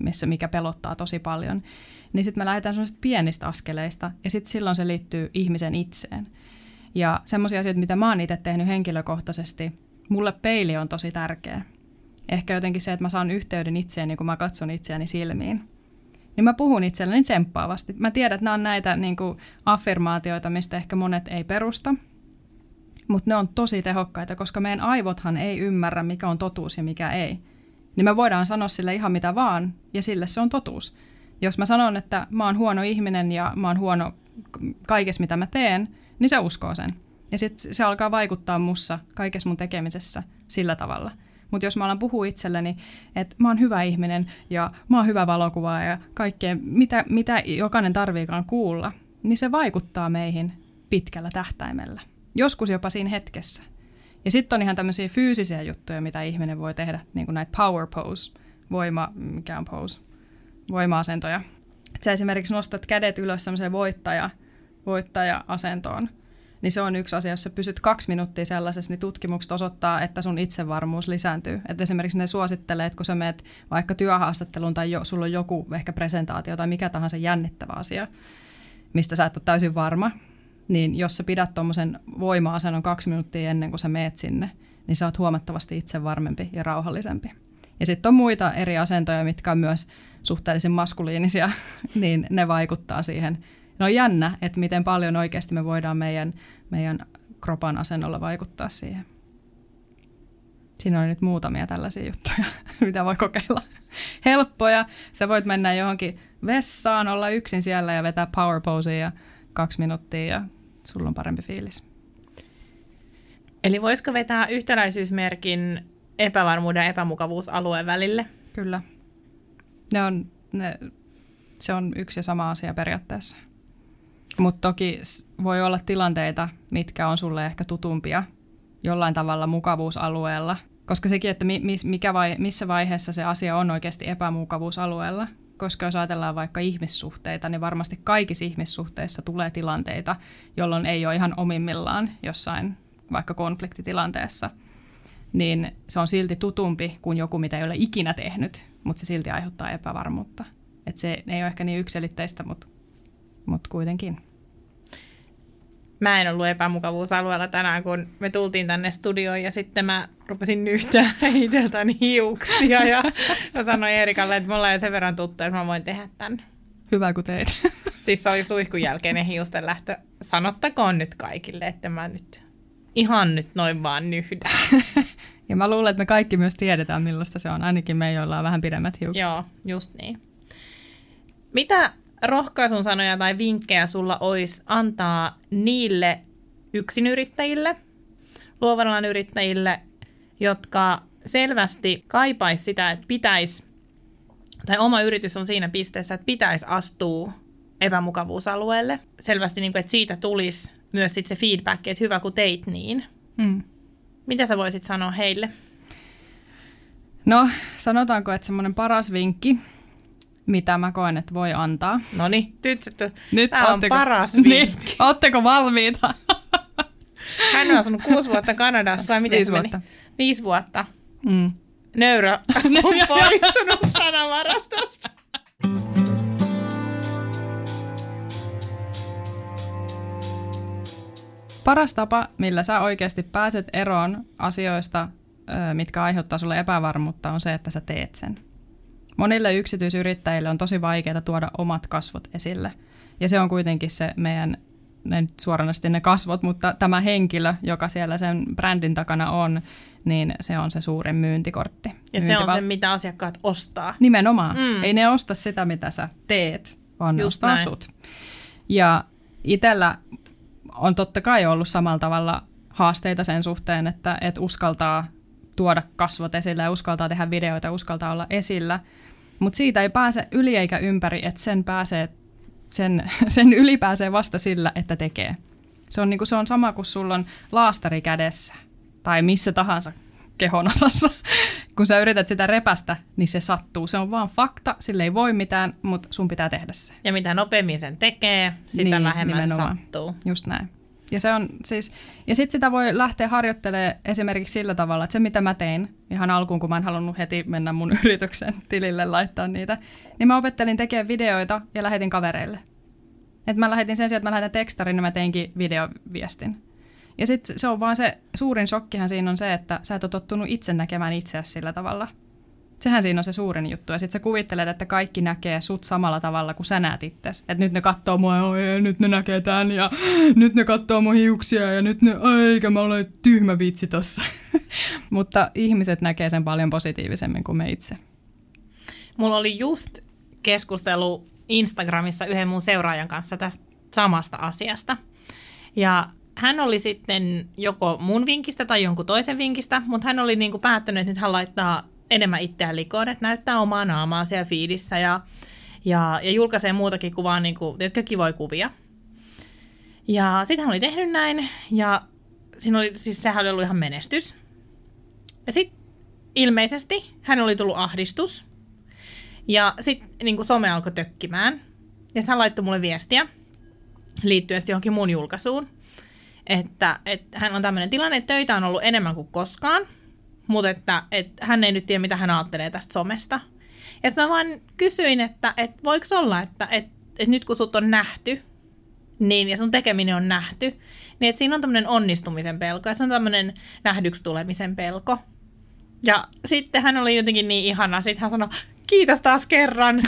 missä mikä pelottaa tosi paljon, niin sitten me lähdetään sellaisista pienistä askeleista ja sitten silloin se liittyy ihmisen itseen. Ja semmoisia asioita, mitä mä oon itse tehnyt henkilökohtaisesti, mulle peili on tosi tärkeä. Ehkä jotenkin se, että mä saan yhteyden itseeni, kun mä katson itseäni silmiin. Niin mä puhun itselleni tsemppaavasti. Mä tiedän, että nämä on näitä niin kuin affirmaatioita, mistä ehkä monet ei perusta, mutta ne on tosi tehokkaita, koska meidän aivothan ei ymmärrä, mikä on totuus ja mikä ei. Niin me voidaan sanoa sille ihan mitä vaan, ja sille se on totuus. Jos mä sanon, että mä oon huono ihminen ja mä oon huono kaikessa, mitä mä teen, niin se uskoo sen. Ja sitten se alkaa vaikuttaa mussa kaikessa mun tekemisessä sillä tavalla. Mutta jos mä alan puhua itselleni, että mä oon hyvä ihminen ja mä oon hyvä valokuvaaja ja kaikkea, mitä, mitä jokainen tarviikaan kuulla, niin se vaikuttaa meihin pitkällä tähtäimellä. Joskus jopa siinä hetkessä. Ja sitten on ihan tämmöisiä fyysisiä juttuja, mitä ihminen voi tehdä, niin kuin näitä power pose, voima, mikä on pose, voima-asentoja. Et sä esimerkiksi nostat kädet ylös semmoiseen voittaja, voittaja-asentoon, niin se on yksi asia, jos sä pysyt kaksi minuuttia sellaisessa, niin tutkimukset osoittaa, että sun itsevarmuus lisääntyy. Et esimerkiksi ne suosittelee, että kun sä meet vaikka työhaastatteluun tai jo, sulla on joku ehkä presentaatio tai mikä tahansa jännittävä asia, mistä sä et ole täysin varma, niin jos sä pidät tuommoisen voima-asennon kaksi minuuttia ennen kuin sä meet sinne, niin sä oot huomattavasti itsevarmempi ja rauhallisempi. Ja sitten on muita eri asentoja, mitkä on myös suhteellisen maskuliinisia, niin ne vaikuttaa siihen. No on jännä, että miten paljon oikeasti me voidaan meidän, meidän kropan asennolla vaikuttaa siihen. Siinä on nyt muutamia tällaisia juttuja, mitä voi kokeilla. Helppoja. Sä voit mennä johonkin vessaan, olla yksin siellä ja vetää power posea ja kaksi minuuttia ja sulla on parempi fiilis. Eli voisiko vetää yhtäläisyysmerkin epävarmuuden ja epämukavuusalueen välille? Kyllä. Ne on, ne, se on yksi ja sama asia periaatteessa. Mutta toki voi olla tilanteita, mitkä on sulle ehkä tutumpia jollain tavalla mukavuusalueella. Koska sekin, että mikä vai, missä vaiheessa se asia on oikeasti epämukavuusalueella, koska jos ajatellaan vaikka ihmissuhteita, niin varmasti kaikissa ihmissuhteissa tulee tilanteita, jolloin ei ole ihan omimmillaan jossain vaikka konfliktitilanteessa. Niin se on silti tutumpi kuin joku, mitä ei ole ikinä tehnyt, mutta se silti aiheuttaa epävarmuutta. Et se ei ole ehkä niin yksilitteistä, mutta, mutta kuitenkin. Mä en ollut epämukavuusalueella tänään, kun me tultiin tänne studioon ja sitten mä rupesin nyhtää itseltäni hiuksia ja mä sanoin Erikalle, että me ollaan jo sen verran tuttuja, että mä voin tehdä tämän. Hyvä, kun teit. Siis se oli suihkun jälkeinen hiusten lähtö. Sanottakoon nyt kaikille, että mä nyt ihan nyt noin vaan nyhdä. ja mä luulen, että me kaikki myös tiedetään, millaista se on. Ainakin me, joilla on vähän pidemmät hiukset. Joo, just niin. Mitä rohkaisun sanoja tai vinkkejä sulla olisi antaa niille yksinyrittäjille, luovan yrittäjille, jotka selvästi kaipaisi sitä, että pitäisi, tai oma yritys on siinä pisteessä, että pitäisi astua epämukavuusalueelle. Selvästi, niin kuin, että siitä tulisi myös sit se feedback, että hyvä kun teit niin. Hmm. Mitä sä voisit sanoa heille? No, sanotaanko, että semmoinen paras vinkki mitä mä koen, että voi antaa. No niin, nyt Tämä on paras vinkki. Niin, ootteko valmiita? Hän on asunut kuusi vuotta Kanadassa. Ja miten Viisi vuotta. Meni? Viisi vuotta. Mm. Nöyrä on poistunut sanavarastosta. Paras tapa, millä sä oikeasti pääset eroon asioista, mitkä aiheuttaa sulle epävarmuutta, on se, että sä teet sen. Monille yksityisyrittäjille on tosi vaikeaa tuoda omat kasvot esille. Ja se on kuitenkin se meidän, ne nyt suoranaisesti ne kasvot, mutta tämä henkilö, joka siellä sen brändin takana on, niin se on se suurin myyntikortti. Ja Myyntival- se on se, mitä asiakkaat ostaa. Nimenomaan. Mm. Ei ne osta sitä, mitä sä teet, vaan ne Just ostaa näin. sut. Ja itsellä on totta kai ollut samalla tavalla haasteita sen suhteen, että et uskaltaa tuoda kasvot esille ja uskaltaa tehdä videoita, uskaltaa olla esillä. Mutta siitä ei pääse yli eikä ympäri, että sen, pääsee, sen, sen yli pääsee vasta sillä, että tekee. Se on, niinku, se on sama kuin sulla on laastari kädessä tai missä tahansa kehon osassa. Kun sä yrität sitä repästä, niin se sattuu. Se on vaan fakta, sille ei voi mitään, mutta sun pitää tehdä se. Ja mitä nopeammin sen tekee, sitä niin, vähemmän nimenomaan. sattuu. Just näin. Ja, se on siis, ja sitten sitä voi lähteä harjoittelemaan esimerkiksi sillä tavalla, että se mitä mä tein ihan alkuun, kun mä en halunnut heti mennä mun yrityksen tilille laittaa niitä, niin mä opettelin tekemään videoita ja lähetin kavereille. Et mä lähetin sen sijaan, että mä lähetän tekstarin, niin mä teinkin videoviestin. Ja sitten se on vaan se suurin shokkihan siinä on se, että sä et ole tottunut itse näkemään itseäsi sillä tavalla – Sehän siinä on se suurin juttu. Ja sitten sä kuvittelet, että kaikki näkee sut samalla tavalla kuin sä näet itsesi. Että nyt ne katsoo mua ja nyt ne näkee tän ja nyt ne katsoo mun hiuksia ja nyt ne, eikä mä olen tyhmä vitsi tossa. Mutta ihmiset näkee sen paljon positiivisemmin kuin me itse. Mulla oli just keskustelu Instagramissa yhden mun seuraajan kanssa tästä samasta asiasta. Ja hän oli sitten joko mun vinkistä tai jonkun toisen vinkistä, mutta hän oli niinku päättänyt, että nyt hän laittaa enemmän itseään likoon, että näyttää omaa naamaa siellä fiidissä ja, ja, ja julkaisee muutakin kuvaa, niin kuin, jotka kivoja kuvia. Ja sitten hän oli tehnyt näin, ja siinä oli, siis sehän oli ollut ihan menestys. Ja sitten ilmeisesti hän oli tullut ahdistus, ja sitten niin some alkoi tökkimään. Ja hän laittoi mulle viestiä liittyen johonkin mun julkaisuun, että, että hän on tämmöinen tilanne, että töitä on ollut enemmän kuin koskaan, mutta että, että hän ei nyt tiedä, mitä hän ajattelee tästä somesta. Ja mä vaan kysyin, että, että voiko olla, että, että, että nyt kun sut on nähty, niin, ja sun tekeminen on nähty, niin että siinä on tämmöinen onnistumisen pelko, ja se on tämmöinen nähdyksi tulemisen pelko. Ja sitten hän oli jotenkin niin ihana, sitten hän sanoi, kiitos taas kerran,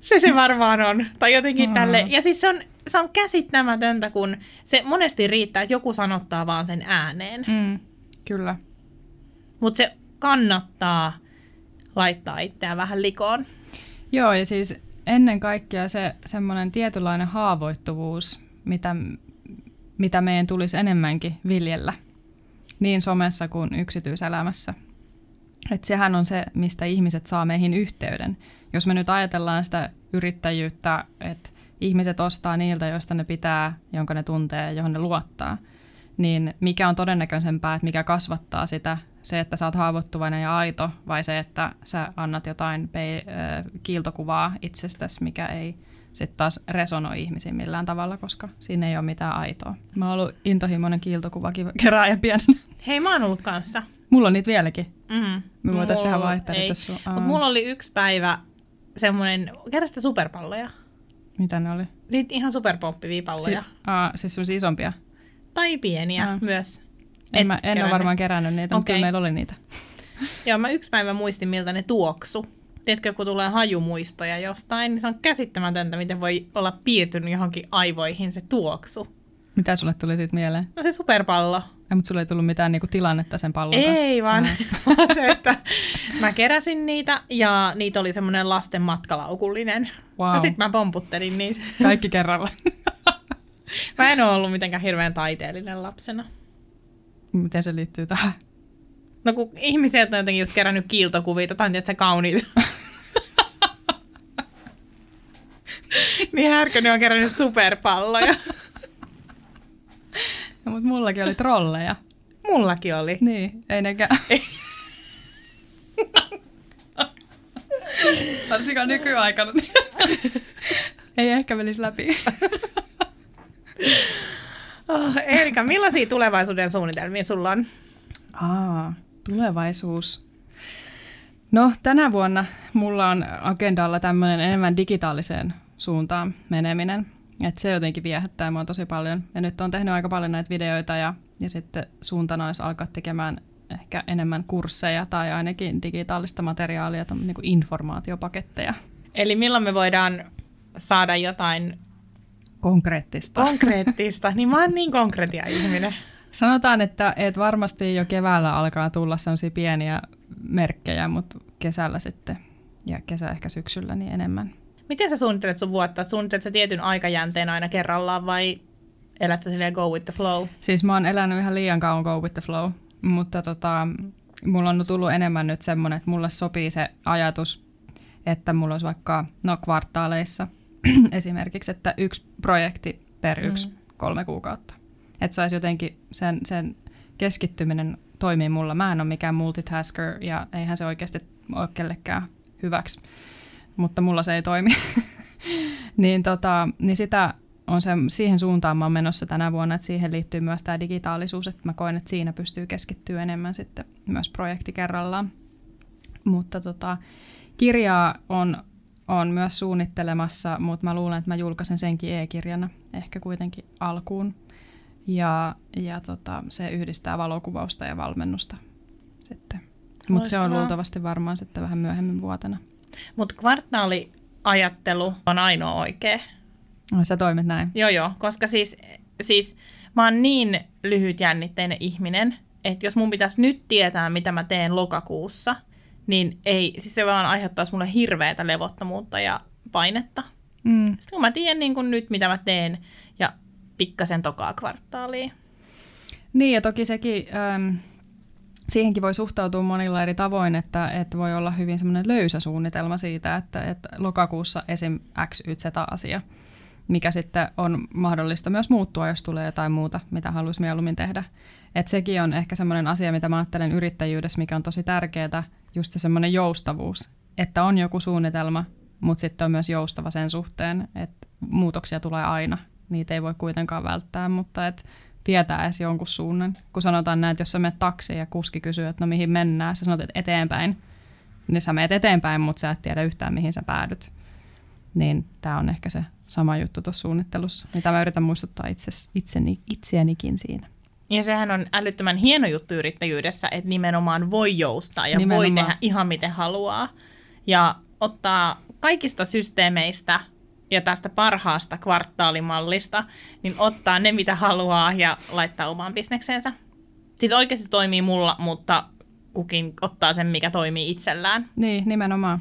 se se varmaan on, tai jotenkin mm. tälle. Ja siis se on, se on käsittämätöntä, kun se monesti riittää, että joku sanottaa vaan sen ääneen. Mm, kyllä. Mutta se kannattaa laittaa itseään vähän likoon. Joo, ja siis ennen kaikkea se semmoinen tietynlainen haavoittuvuus, mitä, mitä meidän tulisi enemmänkin viljellä, niin somessa kuin yksityiselämässä. Et sehän on se, mistä ihmiset saa meihin yhteyden. Jos me nyt ajatellaan sitä yrittäjyyttä, että ihmiset ostaa niiltä, joista ne pitää, jonka ne tuntee ja johon ne luottaa, niin mikä on todennäköisempää, että mikä kasvattaa sitä, se, että sä oot haavoittuvainen ja aito, vai se, että sä annat jotain pe- kiiltokuvaa itsestäsi, mikä ei sitten taas resonoi ihmisiin millään tavalla, koska siinä ei ole mitään aitoa. Mä oon ollut intohimoinen kiiltokuva kerääjä pienen. Hei, mä oon ollut kanssa. Mulla on niitä vieläkin. Mm. Me voitaisiin tehdä tässä. Mut mulla oli yksi päivä semmoinen, kerrasta superpalloja. Mitä ne oli? Niitä ihan superpomppivia palloja. Si- aa, siis semmoisia isompia? Tai pieniä aa. myös. En, mä, en ole varmaan kerännyt niitä, okay. mutta kyllä meillä oli niitä. Joo, mä yksi päivä muistin, miltä ne tuoksu. Tiedätkö, kun tulee hajumuistoja jostain, niin se on käsittämätöntä, miten voi olla piirtynyt johonkin aivoihin se tuoksu. Mitä sulle tuli siitä mieleen? No se superpallo. Ja, mutta sulle ei tullut mitään niinku tilannetta sen pallon ei, kanssa? Ei vaan, vaan se, että mä keräsin niitä ja niitä oli semmoinen lasten matkalaukullinen. Wow. Ja sitten mä pomputtelin niitä. Kaikki kerralla. mä en ole ollut mitenkään hirveän taiteellinen lapsena. Miten se liittyy tähän? No kun ihmiset on jotenkin just kerännyt kiiltokuvia, tai se kauniita. niin Härkönen on kerännyt superpalloja. No, mutta mullakin oli trolleja. Mullakin oli. Niin, ei nekään. Varsinkaan nykyaikana. Ei ehkä menisi läpi. oh, Erika, millaisia tulevaisuuden suunnitelmia sulla on? Aa, tulevaisuus. No, tänä vuonna mulla on agendalla tämmöinen enemmän digitaaliseen suuntaan meneminen. Et se jotenkin viehättää mua tosi paljon. Ja nyt on tehnyt aika paljon näitä videoita ja, ja sitten suuntana olisi alkaa tekemään ehkä enemmän kursseja tai ainakin digitaalista materiaalia, niin kuin informaatiopaketteja. Eli milloin me voidaan saada jotain konkreettista? Konkreettista, niin mä oon niin konkreettia ihminen. Sanotaan, että, että varmasti jo keväällä alkaa tulla sellaisia pieniä merkkejä, mutta kesällä sitten ja kesä ehkä syksyllä niin enemmän. Miten sä suunnittelet sun vuotta? Suunnittelet sä tietyn aikajänteen aina kerrallaan vai elät sä silleen go with the flow? Siis mä oon elänyt ihan liian kauan go with the flow, mutta tota, mulla on tullut enemmän nyt semmoinen, että mulle sopii se ajatus, että mulla olisi vaikka no kvartaaleissa esimerkiksi, että yksi projekti per yksi mm. kolme kuukautta. Että saisi jotenkin sen, sen keskittyminen toimii mulla. Mä en ole mikään multitasker ja eihän se oikeasti ole kellekään hyväksi mutta mulla se ei toimi. niin, tota, niin sitä on se, siihen suuntaan mä oon menossa tänä vuonna, että siihen liittyy myös tämä digitaalisuus, että mä koen, että siinä pystyy keskittyä enemmän sitten myös projekti kerrallaan. Mutta tota, kirjaa on, on myös suunnittelemassa, mutta mä luulen, että mä julkaisen senkin e-kirjana ehkä kuitenkin alkuun. Ja, ja tota, se yhdistää valokuvausta ja valmennusta sitten. Mutta se on luultavasti varmaan sitten vähän myöhemmin vuotena. Mutta kvartaaliajattelu on ainoa oikea. No, sä toimit näin. Joo, joo, koska siis, siis mä oon niin lyhytjännitteinen ihminen, että jos mun pitäisi nyt tietää, mitä mä teen lokakuussa, niin ei, siis se vaan aiheuttaisi mulle hirveätä levottomuutta ja painetta. Mm. Sitten kun mä tiedän niin kun nyt, mitä mä teen, ja pikkasen tokaa kvartaalia. Niin, ja toki sekin, ähm, siihenkin voi suhtautua monilla eri tavoin, että, että voi olla hyvin semmoinen löysä suunnitelma siitä, että, että lokakuussa esim. X, Y, Z asia, mikä sitten on mahdollista myös muuttua, jos tulee jotain muuta, mitä haluaisi mieluummin tehdä. Et sekin on ehkä semmoinen asia, mitä mä ajattelen yrittäjyydessä, mikä on tosi tärkeää, just se semmoinen joustavuus, että on joku suunnitelma, mutta sitten on myös joustava sen suhteen, että muutoksia tulee aina. Niitä ei voi kuitenkaan välttää, mutta et tietää edes jonkun suunnan. Kun sanotaan näin, että jos sä menet taksiin ja kuski kysyy, että no mihin mennään, sä sanot, että eteenpäin, niin sä menet eteenpäin, mutta sä et tiedä yhtään mihin sä päädyt. Niin tämä on ehkä se sama juttu tuossa suunnittelussa, mitä mä yritän muistuttaa itses, itseni, itseänikin siinä. Ja sehän on älyttömän hieno juttu yrittäjyydessä, että nimenomaan voi joustaa ja Nimenomaan. voi tehdä ihan miten haluaa. Ja ottaa kaikista systeemeistä ja tästä parhaasta kvartaalimallista, niin ottaa ne, mitä haluaa ja laittaa omaan bisnekseensä. Siis oikeasti toimii mulla, mutta kukin ottaa sen, mikä toimii itsellään. Niin, nimenomaan.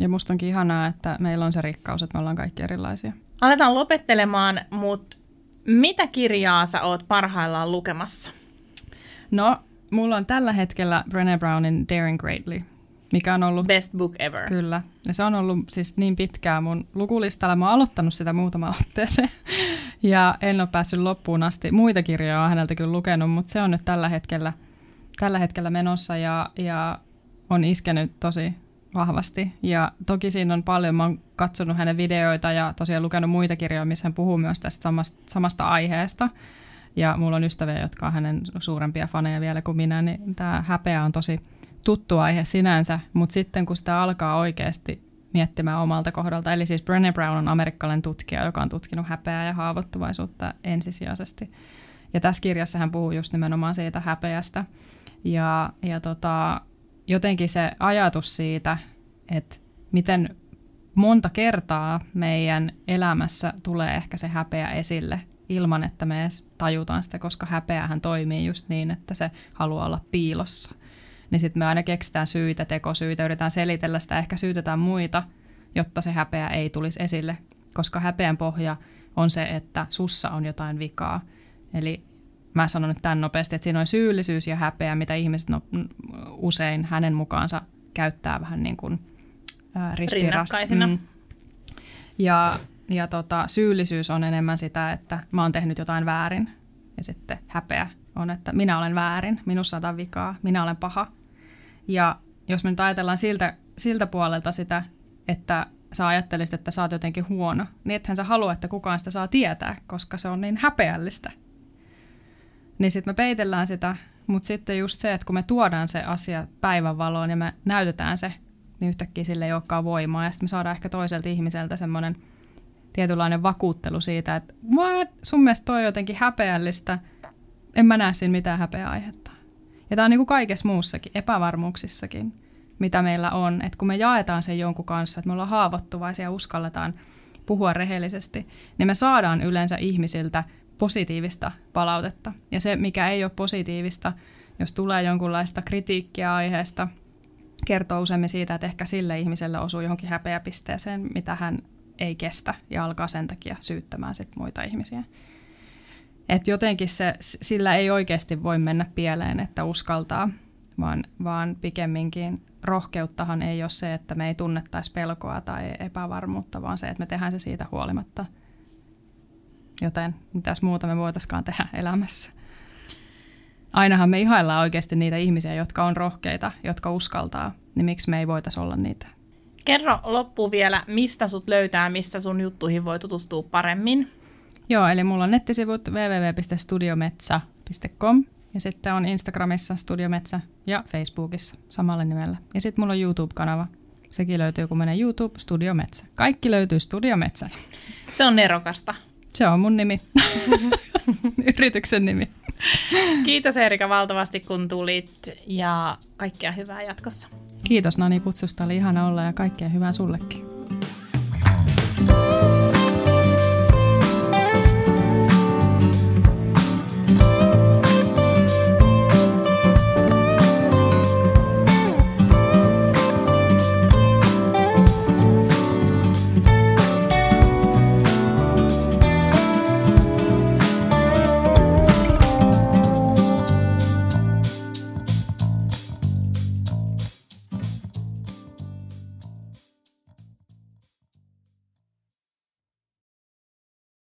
Ja musta onkin ihanaa, että meillä on se rikkaus, että me ollaan kaikki erilaisia. Aletaan lopettelemaan, mutta mitä kirjaa sä oot parhaillaan lukemassa? No, mulla on tällä hetkellä Brené Brownin Daring Greatly, mikä on ollut Best book ever. Kyllä. Ja se on ollut siis niin pitkään mun lukulistalla. Mä oon aloittanut sitä muutama otteeseen. Ja en ole päässyt loppuun asti. Muita kirjoja on häneltä kyllä lukenut, mutta se on nyt tällä hetkellä, tällä hetkellä menossa ja, ja on iskenyt tosi vahvasti. Ja toki siinä on paljon, mä oon katsonut hänen videoita ja tosiaan lukenut muita kirjoja, missä hän puhuu myös tästä samasta, samasta aiheesta. Ja mulla on ystäviä, jotka on hänen suurempia faneja vielä kuin minä, niin tämä häpeä on tosi tuttu aihe sinänsä, mutta sitten kun sitä alkaa oikeasti miettimään omalta kohdalta, eli siis Brené Brown on amerikkalainen tutkija, joka on tutkinut häpeää ja haavoittuvaisuutta ensisijaisesti. Ja tässä kirjassa hän puhuu just nimenomaan siitä häpeästä. Ja, ja tota, jotenkin se ajatus siitä, että miten monta kertaa meidän elämässä tulee ehkä se häpeä esille ilman, että me edes tajutaan sitä, koska häpeähän toimii just niin, että se haluaa olla piilossa. Niin sitten me aina keksitään syitä, tekosyitä, yritetään selitellä sitä, ehkä syytetään muita, jotta se häpeä ei tulisi esille, koska häpeän pohja on se, että sussa on jotain vikaa. Eli mä sanon nyt tämän nopeasti, että siinä on syyllisyys ja häpeä, mitä ihmiset no, usein hänen mukaansa käyttää vähän niin kuin ää, Rinnakkaisina. Mm. Ja, ja tota, syyllisyys on enemmän sitä, että mä oon tehnyt jotain väärin. Ja sitten häpeä on, että minä olen väärin, minussa on vikaa, minä olen paha. Ja jos me nyt ajatellaan siltä, siltä puolelta sitä, että sä ajattelisit, että sä oot jotenkin huono, niin ethän sä halua, että kukaan sitä saa tietää, koska se on niin häpeällistä. Niin sitten me peitellään sitä, mutta sitten just se, että kun me tuodaan se asia päivänvaloon ja me näytetään se, niin yhtäkkiä sille ei olekaan voimaa. Ja sitten me saadaan ehkä toiselta ihmiseltä semmoinen tietynlainen vakuuttelu siitä, että what, sun mielestä toi on jotenkin häpeällistä, en mä näe siinä mitään häpeäaihetta. Ja tämä on niin kuin kaikessa muussakin, epävarmuuksissakin, mitä meillä on. Että kun me jaetaan sen jonkun kanssa, että me ollaan haavoittuvaisia ja uskalletaan puhua rehellisesti, niin me saadaan yleensä ihmisiltä positiivista palautetta. Ja se, mikä ei ole positiivista, jos tulee jonkunlaista kritiikkiä aiheesta, kertoo useimmin siitä, että ehkä sille ihmiselle osuu johonkin häpeäpisteeseen, mitä hän ei kestä ja alkaa sen takia syyttämään sit muita ihmisiä. Et jotenkin se, sillä ei oikeasti voi mennä pieleen, että uskaltaa, vaan, vaan pikemminkin rohkeuttahan ei ole se, että me ei tunnettaisi pelkoa tai epävarmuutta, vaan se, että me tehdään se siitä huolimatta. Joten mitäs muuta me voitaisikaan tehdä elämässä? Ainahan me ihaillaan oikeasti niitä ihmisiä, jotka on rohkeita, jotka uskaltaa, niin miksi me ei voitaisi olla niitä? Kerro loppu vielä, mistä sut löytää, mistä sun juttuihin voi tutustua paremmin. Joo, eli mulla on nettisivut www.studiometsä.com ja sitten on Instagramissa Studiometsä ja Facebookissa samalla nimellä. Ja sitten mulla on YouTube-kanava. Sekin löytyy, kun menee YouTube Studio Metsä. Kaikki löytyy Studio Metsä. Se on nerokasta. Se on mun nimi. Yrityksen nimi. Kiitos Erika valtavasti, kun tulit ja kaikkea hyvää jatkossa. Kiitos Nani kutsusta, oli ihana olla ja kaikkea hyvää sullekin.